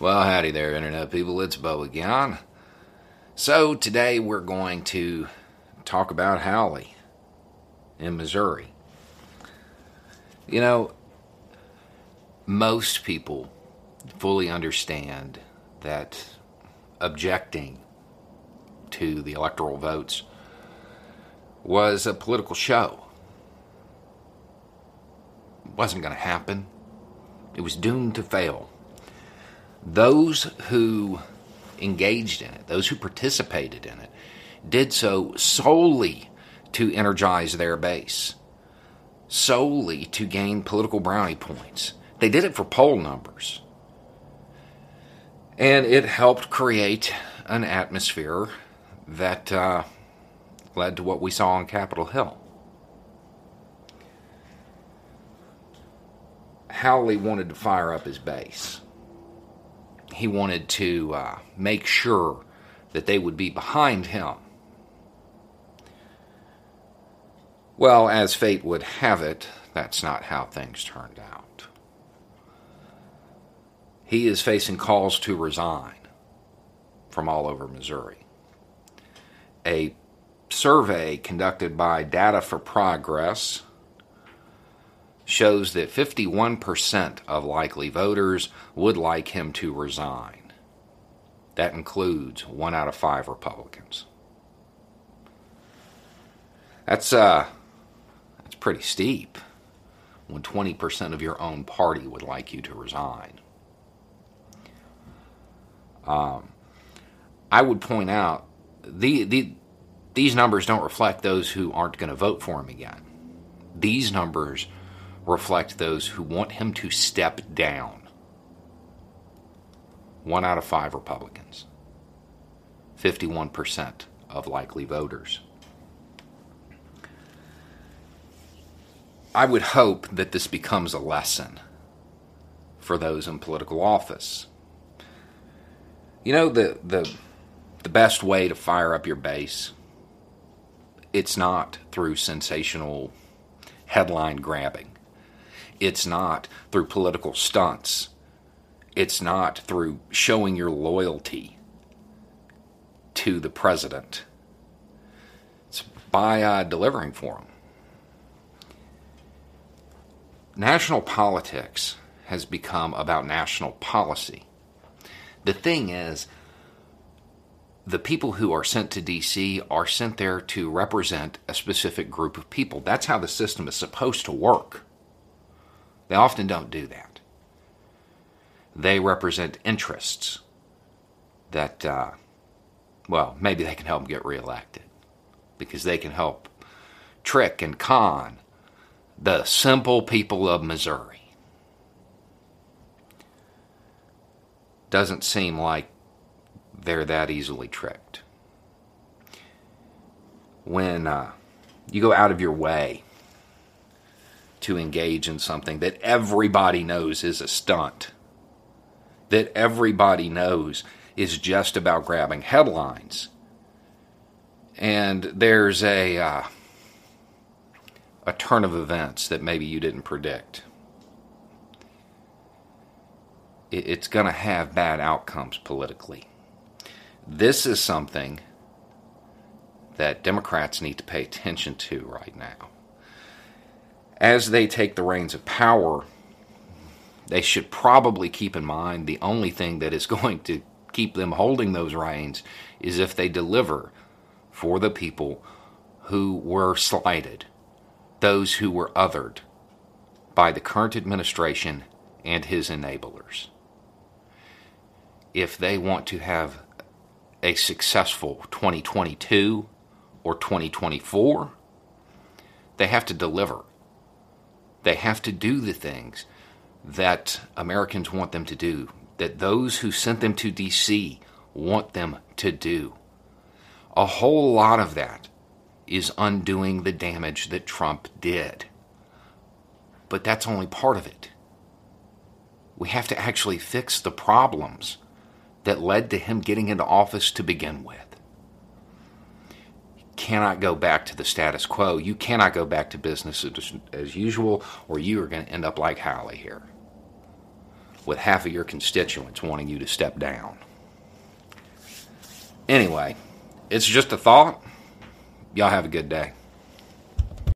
Well, howdy there, Internet people. It's Beau again. So, today we're going to talk about Hawley in Missouri. You know, most people fully understand that objecting to the electoral votes was a political show. It wasn't going to happen, it was doomed to fail those who engaged in it, those who participated in it, did so solely to energize their base, solely to gain political brownie points. They did it for poll numbers. And it helped create an atmosphere that uh, led to what we saw on Capitol Hill. Hawley wanted to fire up his base he wanted to uh, make sure that they would be behind him. Well, as fate would have it, that's not how things turned out. He is facing calls to resign from all over Missouri. A survey conducted by Data for Progress shows that 51% of likely voters would like him to resign. That includes one out of five Republicans. That's uh that's pretty steep when 20% of your own party would like you to resign. Um, I would point out the, the these numbers don't reflect those who aren't going to vote for him again. These numbers reflect those who want him to step down. One out of five Republicans, 51% of likely voters. I would hope that this becomes a lesson for those in political office. You know the the the best way to fire up your base it's not through sensational headline grabbing. It's not through political stunts. It's not through showing your loyalty to the president. It's by uh, delivering for him. National politics has become about national policy. The thing is, the people who are sent to DC are sent there to represent a specific group of people. That's how the system is supposed to work. They often don't do that. They represent interests that, uh, well, maybe they can help get reelected because they can help trick and con the simple people of Missouri. Doesn't seem like they're that easily tricked. When uh, you go out of your way to engage in something that everybody knows is a stunt, that everybody knows is just about grabbing headlines. And there's a uh, a turn of events that maybe you didn't predict. It's going to have bad outcomes politically. This is something that Democrats need to pay attention to right now as they take the reins of power, they should probably keep in mind the only thing that is going to keep them holding those reins is if they deliver for the people who were slighted, those who were othered by the current administration and his enablers. If they want to have a successful 2022 or 2024, they have to deliver. They have to do the things that Americans want them to do that those who sent them to D.C. want them to do. A whole lot of that is undoing the damage that Trump did. But that's only part of it. We have to actually fix the problems that led to him getting into office to begin with. Cannot go back to the status quo. You cannot go back to business as, as usual, or you are going to end up like Hawley here, with half of your constituents wanting you to step down. Anyway, it's just a thought. Y'all have a good day.